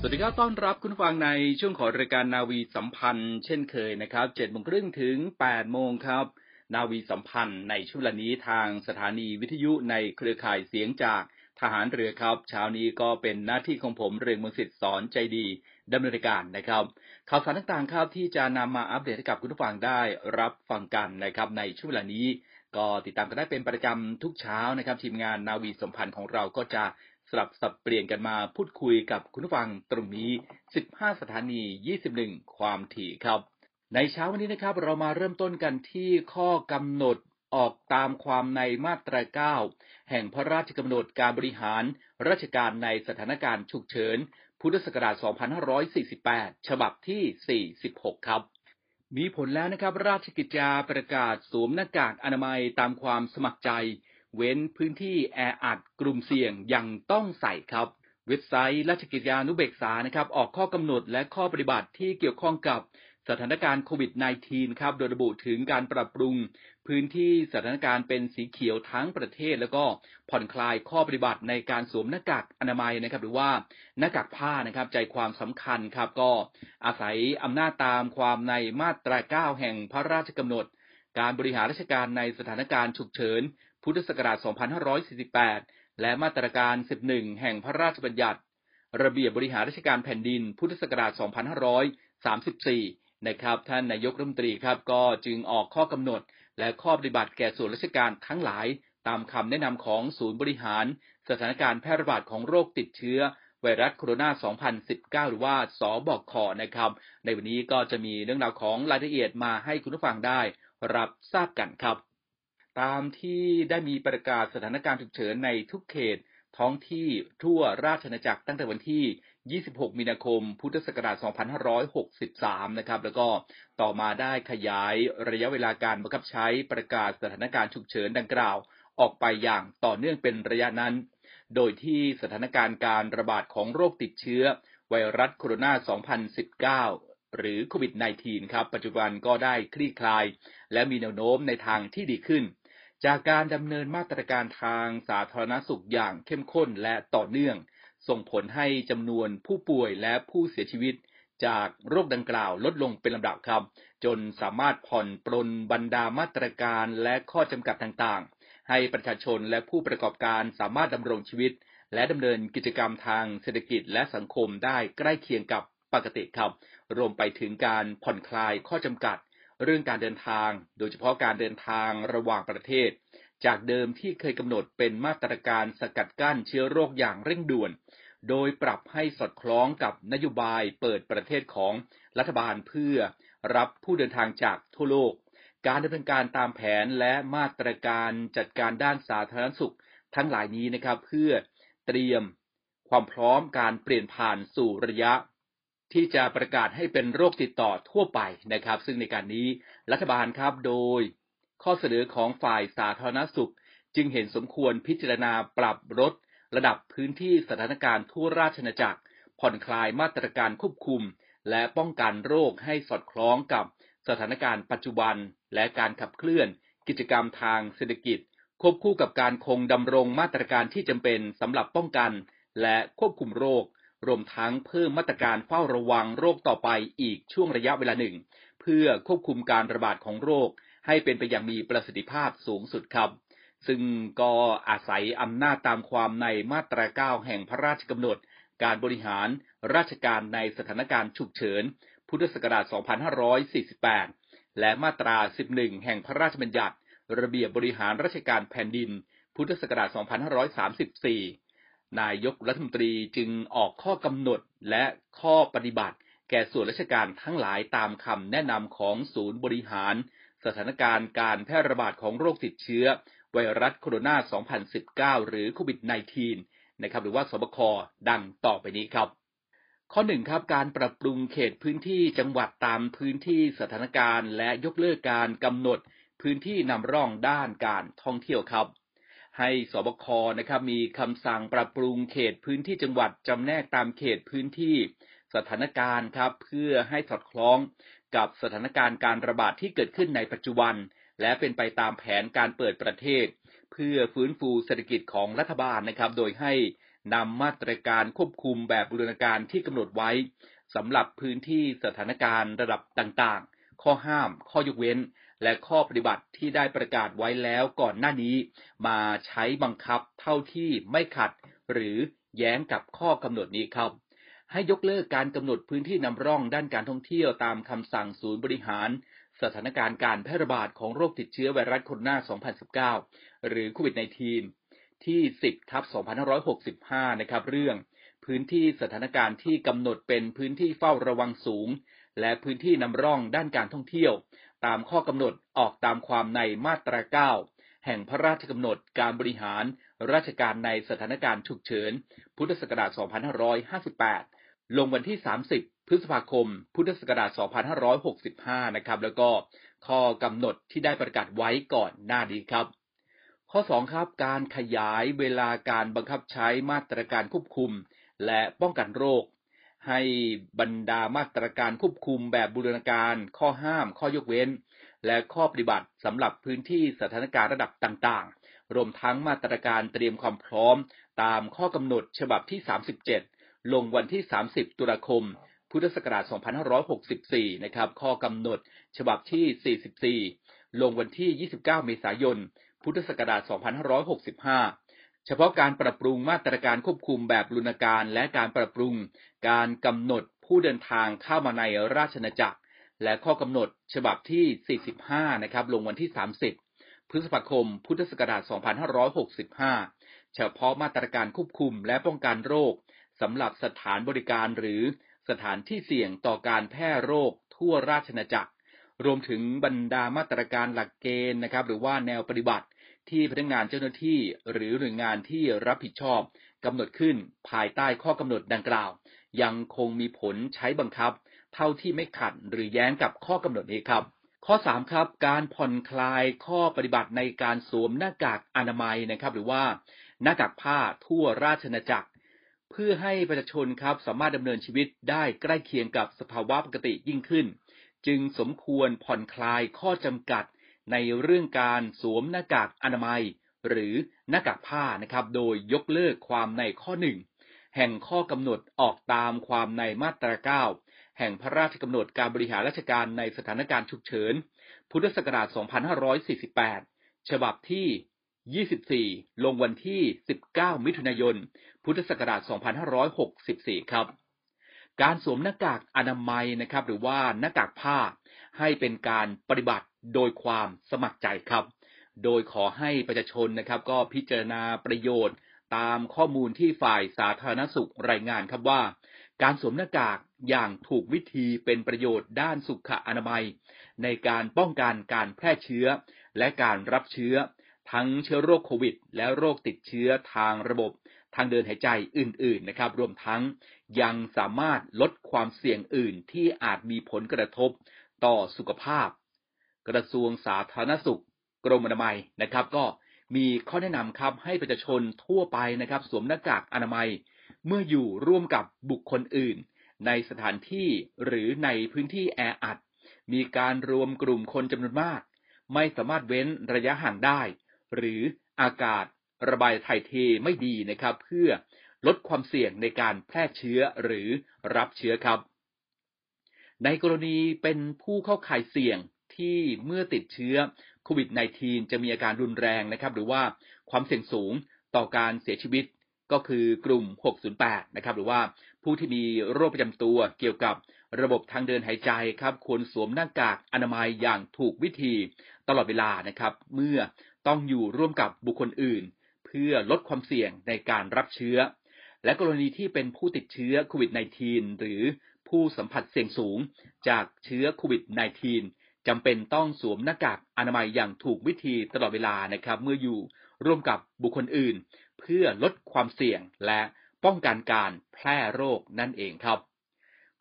สวัสดีครับ ต้อนรับคุณฟังในช่วงของรายการนาวีสัมพันธ์ เช่นเคยนะครับ7โมงครึ่งถึง8โมงครับ นาวีสัมพันธ์ในช่วงเวลานี้ทางสถานีวิทยุในเครือข่ายเสียงจากทหารเรือครับ เช้านี้ก็เป็นหน้าที่ของผมเรืองมงสิทธิ์สอนใจดีดำเนินการนะครับ ข่าวสารต่างๆครับที่จะนำมาอัปเดตให้กับคุณผู้ฟังได้รับฟังกันนะครับในช่วงเวลานี้ ก็ติดตามกันได้เป็นประจำทุกเช้านะครับ ทีมงานนาวีสัมพันธ์ของเราก็จะ สลับสับเปลี่ยนกันมาพูดคุยกับคุณผู้ฟังตรงนี้ 15 สถานี 21 ความถี่ครับ ในเช้าวันนี้นะครับ เรามาเริ่มต้นกันที่ข้อกำหนดออกตามความในมาตรา 9 แห่งพระราชกำหนดการบริหาร ราชการในสถานการณ์ฉุกเฉิน พุทธศักราช 2548 ฉบับที่ 46 ครับ มีผลแล้วนะครับ ราชกิจจาประกาศสวมหน้ากากอนามัยตามความสมัครใจ เว้นพื้นที่แออัดกลุ่มเสี่ยงยังต้องใส่ครับ เว็บไซต์ราชกิจจานุเบกษานะครับออกข้อกำหนดและข้อปฏิบัติที่เกี่ยวข้องกับสถานการณ์โควิด -19 ครับ โดยระบุถึงการปรับปรุงพื้นที่สถานการณ์เป็นสีเขียวทั้งประเทศ แล้วก็ผ่อนคลายข้อปฏิบัติในการสวมหน้ากากอนามัยนะครับ หรือว่าหน้ากากผ้านะครับ ใจความสำคัญครับ ก็อาศัยอำนาจตามความในมาตรา 9 แห่งพระราชกำหนด การบริหารราชการในสถานการณ์ฉุกเฉิน พุทธศักราช 2548 และมาตราการ 11 แห่งพระราชบัญญัติ ระเบียบบริหารราชการแผ่นดิน พุทธศักราช 2534 นะครับท่านนายกรัฐมนตรีครับก็จึงออกข้อกำหนด และข้อปฏิบัติแก่ส่วนราชการทั้งหลาย ตามคำแนะนำของศูนย์บริหาร สถานการณ์แพร่ระบาดของโรคติดเชื้อไวรัสโคโรนา 2019 หรือว่า สบค นะครับ ในวันนี้ก็จะมีเรื่องราวของรายละเอียดมาให้คุณผู้ฟังได้รับทราบกันครับ ตามที่ได้มีประกาศสถานการณ์ฉุกเฉินในทุกเขตท้องที่ทั่วราชอาณาจักรตั้งแต่วันที่ 26 มีนาคม พุทธศักราช 2563 นะครับ แล้วก็ต่อมาได้ขยายระยะเวลาการบังคับใช้ประกาศสถานการณ์ฉุกเฉินดังกล่าว ออกไปอย่างต่อเนื่องเป็นระยะนั้น โดยที่สถานการณ์การระบาดของโรคติดเชื้อ ไวรัสโคโรนา 2019 หรือโควิด -19 ครับ ปัจจุบันก็ได้คลี่คลาย และมีแนวโน้มในทางที่ดีขึ้น จากการดำเนินมาตรการทางสาธารณสุขอย่างเข้มข้นและต่อเนื่อง ส่งผลให้จำนวนผู้ป่วยและผู้เสียชีวิตจากโรคดังกล่าวลดลงเป็นลำดับครับ จนสามารถผ่อนปลนบรรดามาตรการและข้อจำกัดต่างๆ ให้ประชาชนและผู้ประกอบการสามารถดำรงชีวิต และดำเนินกิจกรรมทางเศรษฐกิจและสังคมได้ใกล้เคียงกับปกติครับ รวมไปถึงการผ่อนคลายข้อจำกัด เรื่องการเดินทาง โดยเฉพาะการเดินทางระหว่างประเทศ จากเดิมที่เคยกำหนดเป็นมาตรการสกัดกั้นเชื้อโรคอย่างเร่งด่วน โดยปรับให้สอดคล้องกับนโยบายเปิดประเทศของรัฐบาลเพื่อรับผู้เดินทางจากทั่วโลก การดำเนินการตามแผนและมาตรการจัดการด้านสาธารณสุข ทั้งหลายนี้นะครับเพื่อเตรียมความพร้อมการเปลี่ยนผ่านสู่ระยะ ที่จะประกาศให้เป็นโรคติดต่อทั่วไปนะครับ ซึ่งในการนี้รัฐบาลครับโดยข้อเสนอของฝ่ายสาธารณสุข จึงเห็นสมควรพิจารณาปรับลดระดับพื้นที่สถานการณ์ทั่วราชอาณาจักร ผ่อนคลายมาตรการควบคุม และป้องกันโรคให้สอดคล้องกับสถานการณ์ปัจจุบัน และการขับเคลื่อน กิจกรรมทางเศรษฐกิจ ควบคู่กับการคงดำรงมาตรการที่จำเป็นสำหรับป้องกัน และควบคุมโรค รวมทั้งเพิ่มมาตรการเฝ้าระวังโรคต่อไปอีกช่วงระยะเวลาหนึ่ง เพื่อควบคุมการระบาดของโรค ให้เป็นไปอย่างมีประสิทธิภาพสูงสุดครับ ซึ่งก็อาศัยอำนาจตามความในมาตรา 9 แห่งพระราชกำหนด การบริหารราชการในสถานการณ์ฉุกเฉิน พุทธศักราช 2548 และมาตรา 11 แห่งพระราชบัญญัติ ระเบียบบริหารราชการแผ่นดิน พุทธศักราช 2534 นายกรัฐมนตรีจึงออกข้อกำหนดและข้อปฏิบัติ แก่ส่วนราชการทั้งหลายตามคำแนะนำของศูนย์บริหาร สถานการณ์การแพร่ระบาดของโรคติดเชื้อ ไวรัสโคโรนา 2019 หรือโควิด -19 นะครับหรือว่าสบคดังต่อไปนี้ครับ ข้อหนึ่งครับการปรับปรุงเขตพื้นที่จังหวัดตามพื้นที่สถานการณ์ และยกเลิกการกำหนดพื้นที่นำร่องด้านการท่องเที่ยวครับ ให้สบคนะครับมีคำสั่งปรับปรุงเขตพื้นที่จังหวัดจำแนกตามเขตพื้นที่สถานการณ์ครับ เพื่อให้สอดคล้องกับสถานการณ์การระบาดที่เกิดขึ้นในปัจจุบัน และเป็นไปตามแผนการเปิดประเทศ เพื่อฟื้นฟูเศรษฐกิจของรัฐบาลนะครับ โดยให้นำมาตรการควบคุมแบบบูรณาการที่กำหนดไว้สำหรับพื้นที่สถานการณ์ระดับต่างๆ ข้อห้าม ข้อยกเว้น และข้อปฏิบัติที่ได้ประกาศไว้แล้วก่อนหน้านี้ มาใช้บังคับเท่าที่ไม่ขัด หรือแย้งกับข้อกำหนดนี้ครับ ให้ยกเลิกการกำหนดพื้นที่นำร่องด้านการท่องเที่ยวตามคำสั่งศูนย์บริหาร สถานการณ์การแพร่ระบาดของโรคติดเชื้อไวรัสโคโรนา 2019 หรือโควิด -19 ที่ 10ทับ2565 นะครับ เรื่องพื้นที่สถานการณ์ที่กำหนดเป็นพื้นที่เฝ้าระวังสูง และพื้นที่นำร่องด้านการท่องเที่ยว ตามข้อกำหนดออกตามความในมาตรา 9 แห่งพระราชกำหนดการบริหารราชการในสถานการณ์ฉุกเฉิน พุทธศักราช 2558 ลงวันที่ 30 พฤษภาคม พุทธศักราช 2565 นะครับ แล้วก็ข้อกำหนดที่ได้ประกาศไว้ก่อนหน้านี้ครับ ข้อ 2 ครับ การขยายเวลาการบังคับใช้มาตรการควบคุม และป้องกันโรค ให้บรรดามาตรการควบคุมแบบบูรณาการ ข้อห้าม ข้อยกเว้น และข้อปฏิบัติสำหรับพื้นที่สถานการณ์ระดับต่างๆ รวมทั้งมาตรการเตรียมความพร้อม ตามข้อกำหนดฉบับที่ 37 ลงวันที่ 30 ตุลาคม พุทธศักราช 2564 นะครับ ข้อกำหนดฉบับที่ 44 ลงวันที่ 29 เมษายน พุทธศักราช 2565 เฉพาะการปรับปรุงมาตรการควบคุมแบบรุณาการและการปรับปรุงการกำหนดผู้เดินทางเข้ามาในราชนาจักร และข้อกำหนดฉบับที่ 45 นะครับ ลงวันที่ 30 พฤษภาคม พุทธศักราช 2565 เฉพาะมาตรการควบคุมและป้องกันโรคสำหรับสถานบริการหรือสถานที่เสี่ยงต่อการแพร่โรคทั่วราชนาจักร รวมถึงบรรดามาตรการหลักเกณฑ์นะครับ หรือว่าแนวปฏิบัติ ที่พนักงานเจ้าหน้าที่หรือหน่วยงานที่รับผิดชอบกำหนดขึ้นภายใต้ข้อกำหนดดังกล่าว ยังคงมีผลใช้บังคับ เท่าที่ไม่ขัดหรือแย้งกับข้อกำหนดนี้ครับ ข้อ 3 ครับ การผ่อนคลายข้อปฏิบัติในการสวมหน้ากากอนามัยนะครับ หรือว่าหน้ากากผ้าทั่วราชนาจักร เพื่อให้ประชาชนครับสามารถดำเนินชีวิตได้ใกล้เคียงกับสภาวะปกติยิ่งขึ้น จึงสมควรผ่อนคลายข้อจำกัด ในเรื่องการสวมหน้ากากอนามัย หรือหน้ากากผ้านะครับ โดยยกเลิกความในข้อหนึ่งแห่งข้อกำหนดออกตามความในมาตรา 9 แห่งพระราชกำหนดการบริหารราชการในสถานการณ์ฉุกเฉิน พุทธศักราช 2548 ฉบับที่ 24 ลงวันที่ 19 มิถุนายน พุทธศักราช 2564 ครับ การสวมหน้ากากอนามัยนะครับ หรือว่าหน้ากากผ้า ให้เป็นการปฏิบัติโดยความสมัครใจครับ โดยขอให้ประชาชนนะครับ ก็พิจารณาประโยชน์ ตามข้อมูลที่ฝ่ายสาธารณสุขรายงานครับว่า การสวมหน้ากากอย่างถูกวิธีเป็นประโยชน์ด้านสุขอนามัย ในการป้องกันการแพร่เชื้อ และการรับเชื้อ ทั้งเชื้อโรคโควิด และโรคติดเชื้อทางระบบทางเดินหายใจอื่น ๆ นะครับ รวมทั้งยังสามารถลดความเสี่ยงอื่นที่อาจมีผลกระทบ ต่อสุขภาพ กระทรวงสาธารณสุข กรมอนามัยนะครับ ก็มีข้อแนะนำครับให้ประชาชนทั่วไปนะครับ สวมหน้ากากอนามัย เมื่ออยู่ร่วมกับบุคคลอื่น ในสถานที่หรือในพื้นที่แออัด มีการรวมกลุ่มคนจำนวนมาก ไม่สามารถเว้นระยะห่างได้ หรืออากาศระบายถ่ายเทไม่ดีนะครับ เพื่อลดความเสี่ยงในการแพร่เชื้อหรือรับเชื้อครับ ในกรณีเป็นผู้เข้าข่ายเสี่ยงที่เมื่อติดเชื้อโควิด -19 จะมีอาการรุนแรงนะครับ หรือว่าความเสี่ยงสูงต่อการเสียชีวิตก็คือกลุ่ม 608 นะครับ หรือว่าผู้ที่มีโรคประจำตัวเกี่ยวกับระบบทางเดินหายใจครับ ควรสวมหน้ากากอนามัยอย่างถูกวิธีตลอดเวลานะครับ เมื่อต้องอยู่ร่วมกับบุคคลอื่น เพื่อลดความเสี่ยงในการรับเชื้อ และกรณีที่เป็นผู้ติดเชื้อโควิด -19 หรือ ผู้สัมผัสเสี่ยงสูงจากเชื้อโควิด -19 จำเป็นต้องสวมหน้ากากอนามัยอย่างถูกวิธีตลอดเวลานะครับเมื่ออยู่ร่วมกับบุคคลอื่น เพื่อลดความเสี่ยงและป้องกันการแพร่โรคนั่นเองครับ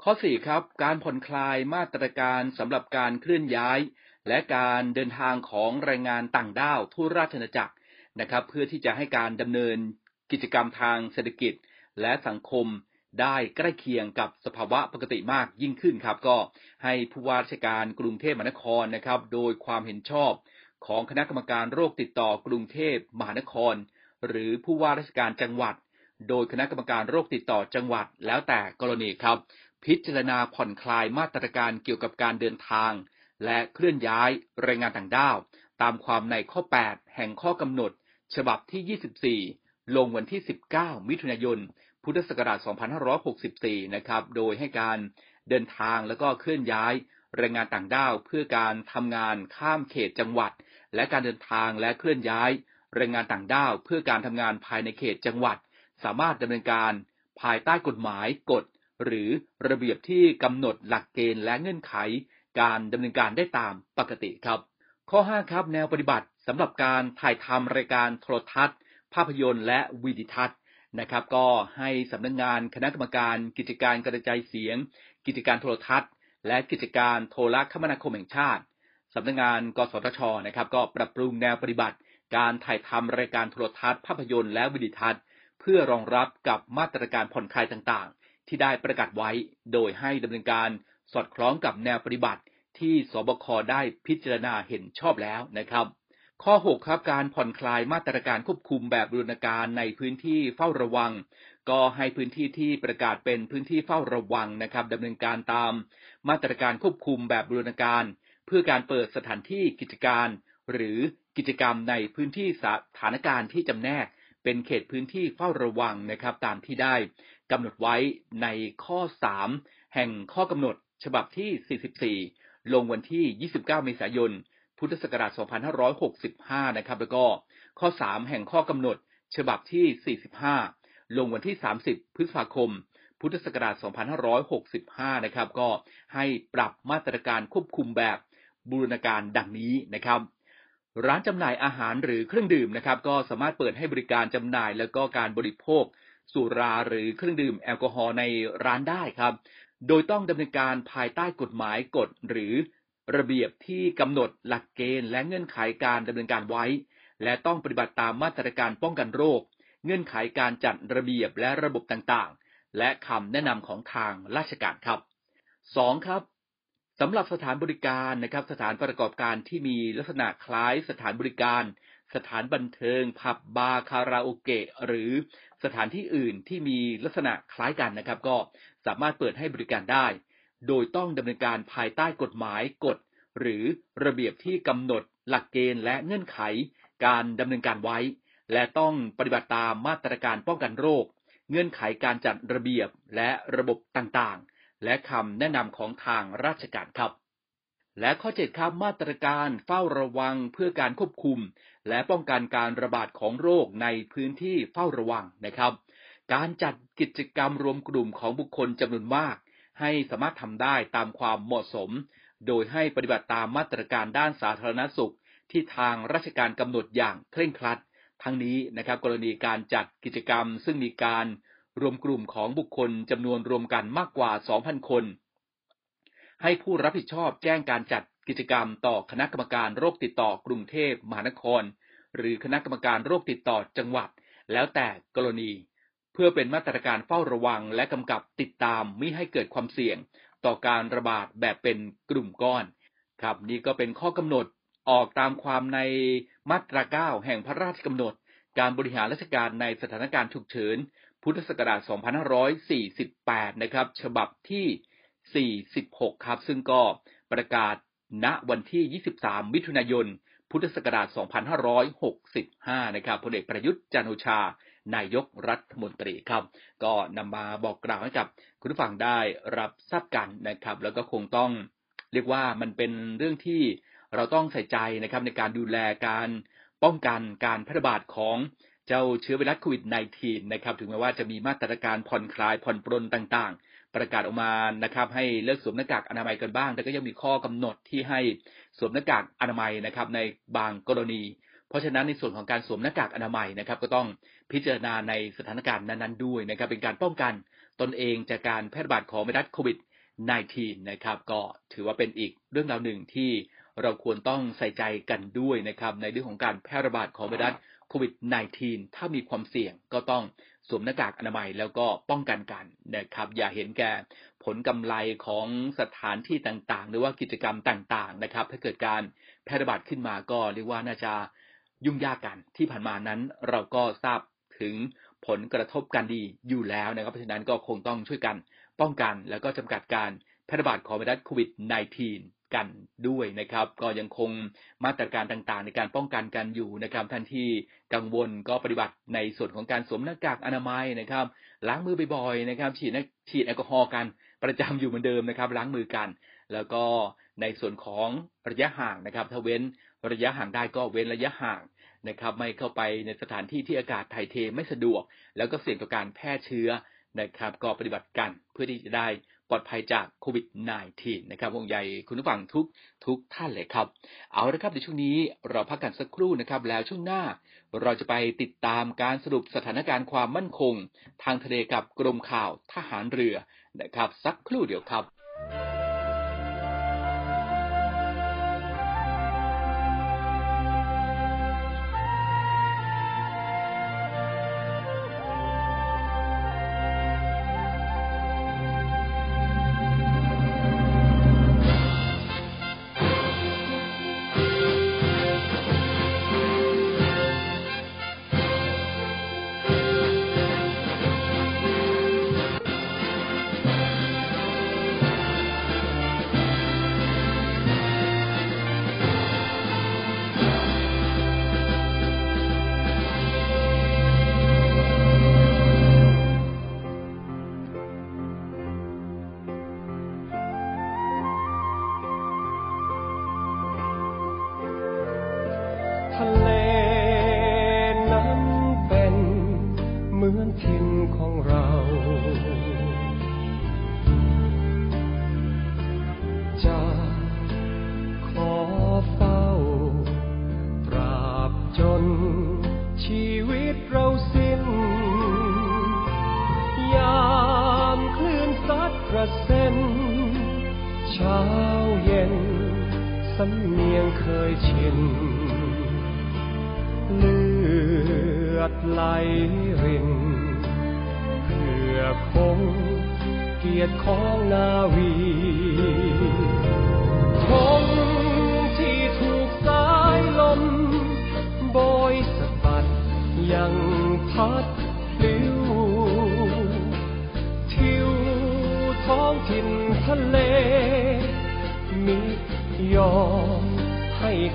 ข้อ 4 ครับ การผ่อนคลายมาตรการสำหรับการเคลื่อนย้าย และการเดินทางของแรงงานต่างด้าวทั่วราชอาณาจักรนะครับ เพื่อที่จะให้การดำเนินกิจกรรมทางเศรษฐกิจและสังคม ได้ใกล้เคียงกับสภาวะปกติมากยิ่งขึ้นครับ ก็ให้ผู้ว่าราชการกรุงเทพมหานครนะครับ โดยความเห็นชอบของคณะกรรมการโรคติดต่อกรุงเทพมหานคร หรือผู้ว่าราชการจังหวัด โดยคณะกรรมการโรคติดต่อจังหวัดแล้วแต่กรณีครับ พิจารณาผ่อนคลายมาตรการเกี่ยวกับการเดินทาง และเคลื่อนย้ายแรงงานต่างด้าว ตามความในข้อ 8 แห่งข้อกำหนด ฉบับที่ 24 ลงวันที่ 19 มิถุนายน พุทธศักราช 2564 นะครับ โดยให้การเดินทางแล้วก็เคลื่อนย้ายแรงงานต่างด้าว เพื่อการทำงานข้ามเขตจังหวัด และการเดินทางและเคลื่อนย้ายแรงงานต่างด้าว เพื่อการทำงานภายในเขตจังหวัด สามารถดำเนินการภายใต้กฎหมายกฎ หรือระเบียบที่กำหนดหลักเกณฑ์และเงื่อนไข การดำเนินการได้ตามปกติครับ ข้อ 5 ครับ แนวปฏิบัติสำหรับการถ่ายทำรายการโทรทัศน์ ภาพยนตร์และวิดีทัศน์ นะครับ ก็ให้สำนักงงานคณะกรรมการกิจการกระจายเสียง กิจการโทรทัศน์ และกิจการโทรคมนาคมแห่งชาติสำนักงงาน กสทชนะครับ ก็ปรับปรุงแนวปฏิบัติ การถ่ายทำรายการโทรทัศน์ภาพยนตร์และวิดีทัศน์ เพื่อรองรับกับมาตรการผ่อนคลายต่างๆ ที่ได้ประกาศไว้ โดยให้ดำเนินการสอดคล้องกับแนวปฏิบัติที่สบคได้พิจารณาเห็นชอบแล้วนะครับ ข้อ 6 ครับการผ่อนคลายมาตรการควบคุมแบบบูรณาการในพื้นที่เฝ้าระวัง ก็ให้พื้นที่ที่ประกาศเป็นพื้นที่เฝ้าระวังนะครับดำเนินการตามมาตรการควบคุมแบบบูรณาการ เพื่อการเปิดสถานที่กิจการ หรือกิจกรรมในพื้นที่สถานการณ์ที่จำแนก เป็นเขตพื้นที่เฝ้าระวังนะครับตามที่ได้กำหนดไว้ในข้อ 3 แห่งข้อกำหนดฉบับที่ 44 ลงวันที่ 29 เมษายน พุทธศักราช 2565 นะครับ แล้วก็ข้อ 3 แห่งข้อกำหนด ฉบับที่ 45 ลงวันที่ 30 พฤษภาคม พุทธศักราช 2565 นะครับ ก็ให้ปรับมาตรการควบคุมแบบบูรณาการดังนี้นะครับ ร้านจำหน่ายอาหารหรือเครื่องดื่มนะครับ ก็สามารถเปิดให้บริการจำหน่ายแล้วก็การบริโภค สุราหรือเครื่องดื่มแอลกอฮอล์ในร้านได้ครับ โดยต้องดำเนินการภายใต้กฎหมายกฎหรือ ระเบียบที่กำหนดหลักเกณฑ์และเงื่อนไขการดำเนินการไว้ และต้องปฏิบัติตามมาตรการป้องกันโรค เงื่อนไขการจัดระเบียบและระบบต่างๆ และคำแนะนำของทางราชการครับ 2. ครับสำหรับสถานบริการนะครับ สถานประกอบการที่มีลักษณะคล้ายสถานบริการ สถานบันเทิง ผับบาร์คาราโอเกะหรือสถานที่อื่นที่มีลักษณะคล้ายกันนะครับ ก็สามารถเปิดให้บริการได้ โดยต้องดำเนินการภายใต้กฎหมายกฎ หรือระเบียบที่กำหนดหลักเกณฑ์และเงื่อนไข การดำเนินการไว้ และต้องปฏิบัติตามมาตรการป้องกันโรค เงื่อนไขการจัดระเบียบและระบบต่างๆ และคำแนะนำของทางราชการครับ และข้อ7ครับมาตรการเฝ้าระวังเพื่อการควบคุม และป้องกันการระบาดของโรคในพื้นที่เฝ้าระวังนะครับ การจัดกิจกรรมรวมกลุ่มของบุคคลจำนวนมาก ให้สามารถทำได้ตามความเหมาะสม โดยให้ปฏิบัติตามมาตรการด้านสาธารณสุข ที่ทางราชการกำหนดอย่างเคร่งครัด ทั้งนี้นะครับกรณีการจัดกิจกรรม ซึ่งมีการรวมกลุ่มของบุคคลจำนวนรวมกันมากกว่า 2,000 คน ให้ผู้รับผิดชอบแจ้งการจัดกิจกรรมต่อคณะกรรมการโรคติดต่อกรุงเทพมหานคร หรือคณะกรรมการโรคติดต่อจังหวัด แล้วแต่กรณี เพื่อเป็นมาตรการเฝ้าระวังและกำกับติดตามม่ให้เกิดความเสี่ยง ต่อการระบาดแบบเป็นกลุ่มก้อน ครับนี่ก็เป็นข้อกำหนดออกตามความในมาตราเก้าแห่งพระราชกำหนด การบริหารราชการในสถานการณ์ฉุกเฉิน พุทธศักราช 2548 นะครับ ฉบับที่ 46 ครับ ซึ่งก็ประกาศณวันที่ 23 มิถุนายน พุทธศักราช 2565 นะครับพลเอกประยุทธ์จันโอชา นายกรัฐมนตรีครับ ก็นำมาบอกกล่าวให้กับคุณผู้ฟังได้รับทราบกันนะครับ แล้วก็คงต้องเรียกว่ามันเป็นเรื่องที่เราต้องใส่ใจนะครับในการดูแลการป้องกันการแพร่ระบาดของเจ้าเชื้อไวรัสโควิด -19 นะครับ ถึงแม้ว่าจะมีมาตรการผ่อนคลายผ่อนปรนต่างๆ ประกาศออกมานะครับให้เลิกสวมหน้ากากอนามัยกันบ้าง แต่ก็ยังมีข้อกำหนดที่ให้สวมหน้ากากอนามัยนะครับในบางกรณี เพราะฉะนั้นในส่วนของการสวมหน้ากากอนามัยนะครับ ก็ต้องพิจารณาในสถานการณ์นั้นๆด้วยนะครับ เป็นการป้องกันตนเองจากการแพร่ระบาดของไวรัสโควิด -19 นะครับ ก็ถือว่าเป็นอีกเรื่องราวหนึ่งที่เราควรต้องใส่ใจกันด้วยนะครับ ในเรื่องของการแพร่ระบาดของไวรัสโควิด -19 ถ้ามีความเสี่ยงก็ต้องสวมหน้ากากอนามัยแล้วก็ป้องกันกันนะครับ อย่าเห็นแก่ผลกำไรของสถานที่ต่างๆ หรือว่ากิจกรรมต่างๆนะครับ ถ้าเกิดการแพร่ระบาดขึ้นมาก็เรียกว่าน่าจะ ยุ่งยากกันที่ผ่านมานั้นเราก็ทราบถึงผลกระทบกันดีอยู่แล้วนะครับ เพราะฉะนั้นก็คงต้องช่วยกันป้องกันแล้วก็จำกัดการแพร่ระบาดของไวรัสโควิด -19 กันด้วยนะครับ ก็ยังคงมาตรการต่างๆ ในการป้องกันกันอยู่นะครับท่านที่กังวลก็ปฏิบัติในส่วนของการสวมหน้ากากอนามัยนะครับ ล้างมือบ่อยๆนะครับ ฉีดฉีดแอลกอฮอล์กันประจำอยู่เหมือนเดิมนะครับ ล้างมือกัน แล้วก็ในส่วนของระยะห่างนะครับ ถ้าเว้นระยะห่างได้ก็เว้นระยะห่าง นะครับ ไม่เข้าไปในสถานที่ที่อากาศถ่ายเทไม่สะดวก แล้วก็เสี่ยงต่อการแพร่เชื้อนะครับ ก็ปฏิบัติกันเพื่อที่จะได้ปลอดภัยจากโควิด -19 นะครับวงใหญ่คุณผู้ฟังทุกทุกท่านเลยครับ เอาละครับในช่วงนี้เราพักกันสักครู่นะครับ แล้วช่วงหน้าเราจะไปติดตามการสรุปสถานการณ์ความมั่นคง ทางทะเลกับกรมข่าวทหารเรือนะครับ สักครู่เดียวครับ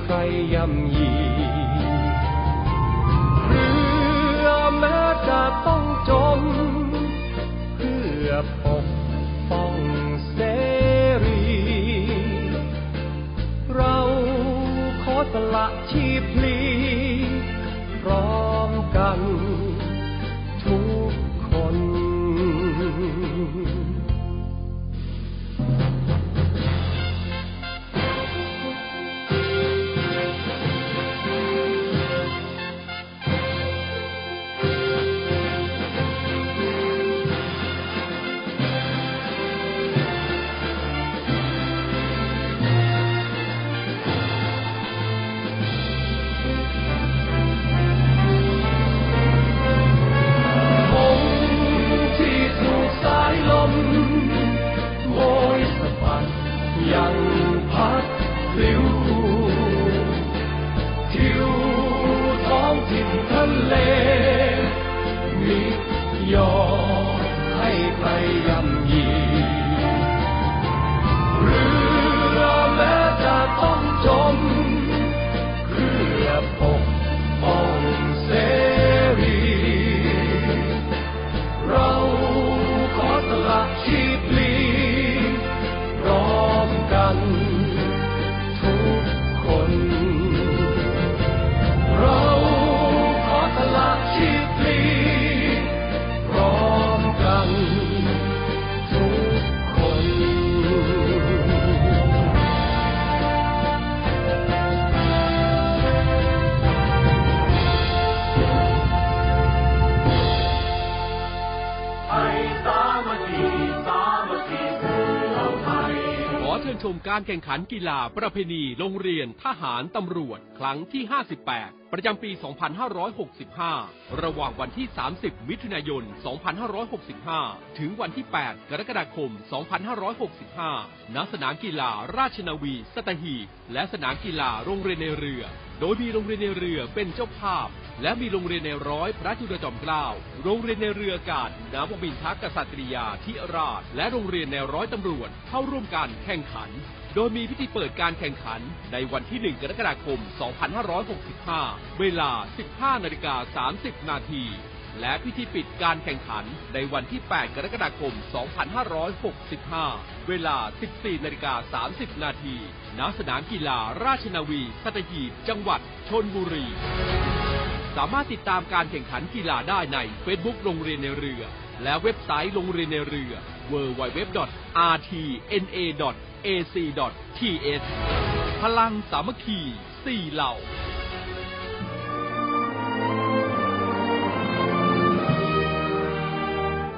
ใครย่ำยีเรือแม้จะต้องจม ทะเลมิยอมให้ไปย่ำ มการแข่งขันกีฬาประเพณีโรงเรียนทหารตำรวจ ครั้งที่ 58 ประจำปี 2565 ระหว่างวันที่ 30 มิถุนายน 2565 ถึงวันที่ 8 กรกฎาคม 2565 ณ สนามกีฬาราชนาวี สตหีบและสนามกีฬาโรงเรียนในเรือ โดยมีโรงเรียนในเรือเป็นเจ้าภาพ และมีโรงเรียนในร้อยพระจุลจอมเกล้า โรงเรียนในเรืออากาศน้ำบินทักกษัตริยาธิราช และโรงเรียนในร้อยตำรวจเข้าร่วมการแข่งขัน โดยมีพิธีเปิดการแข่งขันในวันที่ 1 กรกฎาคม 2565 เวลา 15นาฬิกา30 นาที และพิธีปิดการแข่งขันในวันที่ 8 กรกฎาคม 2565 เวลา 14นาฬิกา30 นาทีณสนามกีฬาราชนาวีสัตหีบจังหวัดชนบุรี สามารถติดตามการแข่งขันกีฬาได้ใน Facebook โรงเรียนในเรือ และเว็บไซต์โรงเรียนในเรือ www.rtna.ac.th พลังสามัคคีสี่เหล่า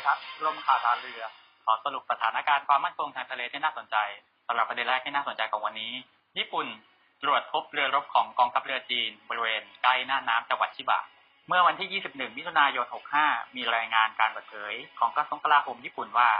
ดีครับรมข่าวทางเรือ ขอสรุปสถานการณ์ความมั่นคงทางทะเลที่น่าสนใจสำหรับประเด็นแรกที่น่าสนใจของวันนี้ ญี่ปุ่นตรวจพบเรือรบของกองทัพเรือจีน บริเวณใกล้หน้าน้ำจังหวัดชิบะ เมื่อวันที่ 21 มิถุนายน 65 มีรายงานการเปิดเผย ของกระทรวงกลาโหมญี่ปุ่นว่า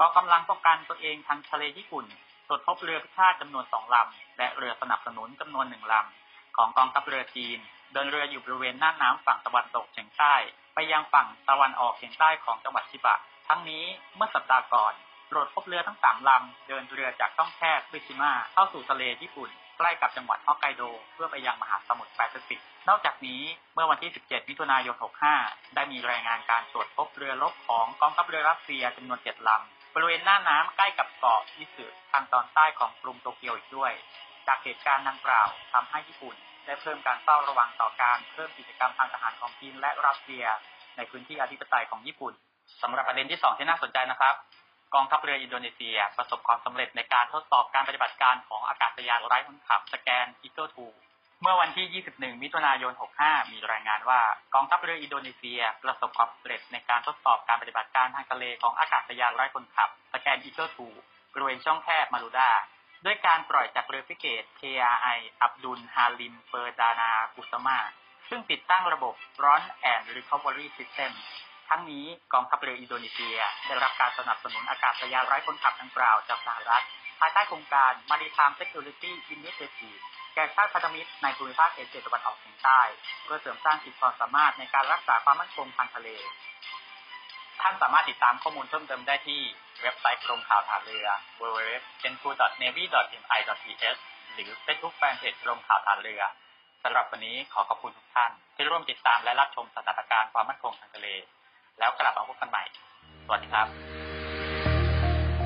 กองกำลังป้องกันตัวเองทางทะเลญี่ปุ่น ตรวจพบเรือพิฆาตจำนวนสองลำ และเรือสนับสนุนจำนวนหนึ่งลำ ของกองทัพเรือจีน เดินเรืออยู่บริเวณหน้าน้ำฝั่งตะวันตกเฉียงใต้ ไปยังฝั่งตะวันออกเฉียงใต้ของจังหวัดชิบะ ทั้งนี้เมื่อสัปดาห์ก่อนตรวจพบเรือทั้งสามลำเดินเรือจากช่องแคบฟิชิมะเข้าสู่ทะเลญี่ปุ่นใกล้กับจังหวัดฮอกไกโด เพื่อไปยังมหาสมุทรแปซิฟิก นอกจากนี้เมื่อวันที่ 17 มิถุนายน 65 ได้มีรายงานการตรวจพบเรือรบของกองทัพเรือรัสเซียจำนวน 7 ลำ บริเวณหน้าน้ำใกล้กับเกาะอิสึทางตอนใต้ของกรุงโตเกียวอีกด้วย จากเหตุการณ์ดังกล่าวทำให้ญี่ปุ่น ได้เพิ่มการเฝ้าระวังต่อการเพิ่มกิจกรรมทางทหารของจีนและรัสเซีย ในพื้นที่อธิปไตยของญี่ปุ่นสำหรับประเด็นที่สองที่น่าสนใจนะครับ กองทัพเรืออินโดนีเซีย ประสบความสำเร็จในการทดสอบการปฏิบัติการของอากาศยานไร้คนขับสแกน Eagle 2เมื่อวันที่ 21 มิถุนายน 65 มีรายงานว่ากองทัพเรืออินโดนีเซีย ประสบความสำเร็จในการทดสอบการปฏิบัติการทางทะเลของอากาศยานไร้คนขับสแกน Eagle 2บริเวณช่องแคบมารูดา ด้วยการปล่อยจากเรือฟริเกต KRI อับดุลฮาลิมเปอร์ดานากุสมา ซึ่งติดตั้งระบบ Launch and Recovery System ทั้งนี้กองทัพเรืออินโดนีเซีย ได้รับการสนับสนุนอากาศยานไร้คนขับดังกล่าวจากสหรัฐ ภายใต้โครงการ Maritime Security Initiative แก่ชาติพันธมิตรในภูมิภาคเอเชียตะวันออกเฉียงใต้ เพื่อเสริมสร้างขีดความสามารถในการรักษาความมั่นคงทางทะเล ท่านสามารถติดตามข้อมูลเพิ่มเติมได้ที่เว็บไซต์กรมข่าวฐานเรือ www.genfu.navy.mi.th หรือ Facebook Fanpage กรมข่าวฐานเรือสำหรับวันนี้ขอขอบคุณทุกท่าน ที่ร่วมติดตามและรับชมสถานการณ์ความมั่นคงทางทะเล แล้วกลับมาพบกันใหม่ สวัสดีครับ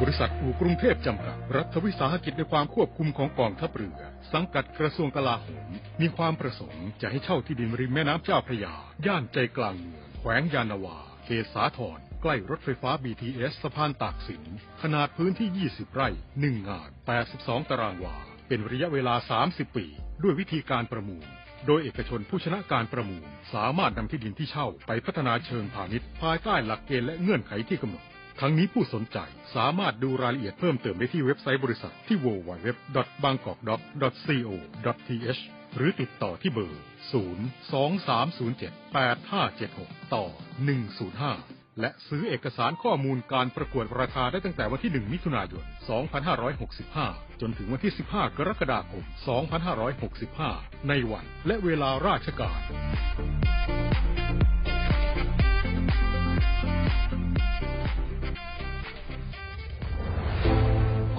บริษัทอู่กรุงเทพจำกัด รัฐวิสาหกิจในความควบคุมของกองทัพเรือ สังกัดกระทรวงกลาโหม มีความประสงค์จะให้เช่าที่ดินริมแม่น้ำเจ้าพระยา ย่านใจกลางเมือง แขวงยานนาวา เขตสาทรใกล้รถไฟฟ้า BTS สะพานตากสิน ขนาดพื้นที่ 20 ไร่ 1 งาน 82 ตารางวา เป็นระยะเวลา 30 ปี ด้วยวิธีการประมูล โดยเอกชนผู้ชนะการประมูล สามารถนำที่ดินที่เช่าไปพัฒนาเชิงพาณิชย์ ภายใต้หลักเกณฑ์และเงื่อนไขที่กำหนด ทั้งนี้ผู้สนใจสามารถดูรายละเอียดเพิ่มเติมได้ที่เว็บไซต์บริษัทที่ www.bangkok.co.th หรือติดต่อที่เบอร์ 023078576 ต่อ 105 และซื้อเอกสารข้อมูลการประกวดราคาได้ตั้งแต่วันที่ 1 มิถุนายน 2565 จนถึงวันที่ 15 กรกฎาคม 2565 ในวันและเวลาราชการ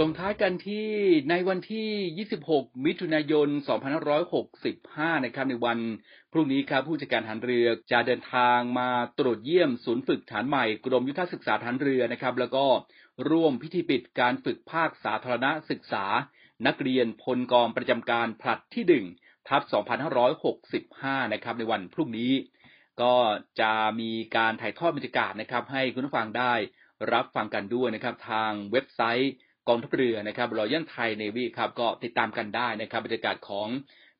ส่งท้ายกันที่ในวันที่ 26 มิถุนายน 2565 นะครับ ในวันพรุ่งนี้ครับผู้จัดการฐานเรือจะเดินทางมาตรวจเยี่ยมศูนย์ฝึกฐานใหม่กรมยุทธศึกษาฐานเรือนะครับ แล้วก็ร่วมพิธีปิดการฝึกภาคสาธารณศึกษา นักเรียนพลกองประจำการผลัดที่ 1 ทับ 2565 นะครับในวันพรุ่งนี้ ก็จะมีการถ่ายทอดบรรยากาศนะครับ ให้คุณผู้ฟังได้รับฟังกันด้วยนะครับ ทางเว็บไซต์ กองทัพเรือนะครับรอยัลไทยเนวีครับก็ติดตามกันได้นะครับบรรยากาศของ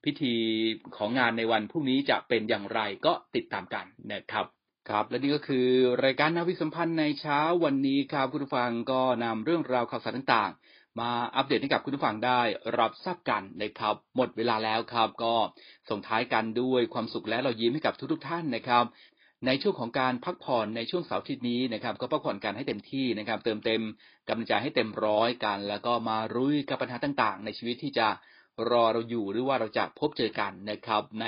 พิธีของงานในวันพรุ่งนี้จะเป็นอย่างไรก็ติดตามกันนะครับครับและนี่ก็คือรายการนาวิสัมพันธ์ในเช้าวันนี้ครับคุณผู้ฟังก็นำเรื่องราวข่าวสารต่างๆ มาอัปเดตให้กับคุณผู้ฟังได้รับทราบกันนะครับ หมดเวลาแล้วครับ ก็ส่งท้ายกันด้วยความสุขและเรายิ้มให้กับทุกๆท่านนะครับ ในช่วงของการพักผ่อนในช่วงเสาร์อาทิตย์นี้นะครับก็พักผ่อนกันให้เต็มที่นะครับ เติมเต็มกำลังใจให้เต็มร้อยกัน แล้วก็มารุยกับปัญหาต่างๆ ในชีวิตที่จะรอเราอยู่หรือว่าเราจะพบเจอกันนะครับ ใน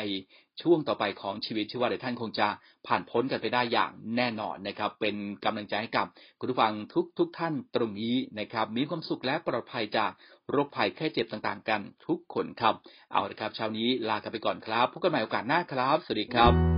ช่วงต่อไปของชีวิตเชื่อว่าหลายท่านคงจะผ่านพ้นกันไปได้อย่างแน่นอนนะครับ เป็นกำลังใจให้กับคุณผู้ฟังทุกทุกท่านตรงนี้นะครับ มีความสุขและปลอดภัยจากโรคภัยแค่เจ็บต่างๆ กันทุกคนครับ เอาละครับเช้านี้ลากันไปก่อนครับพบกันใหม่โอกาสหน้าครับ สวัสดีครับ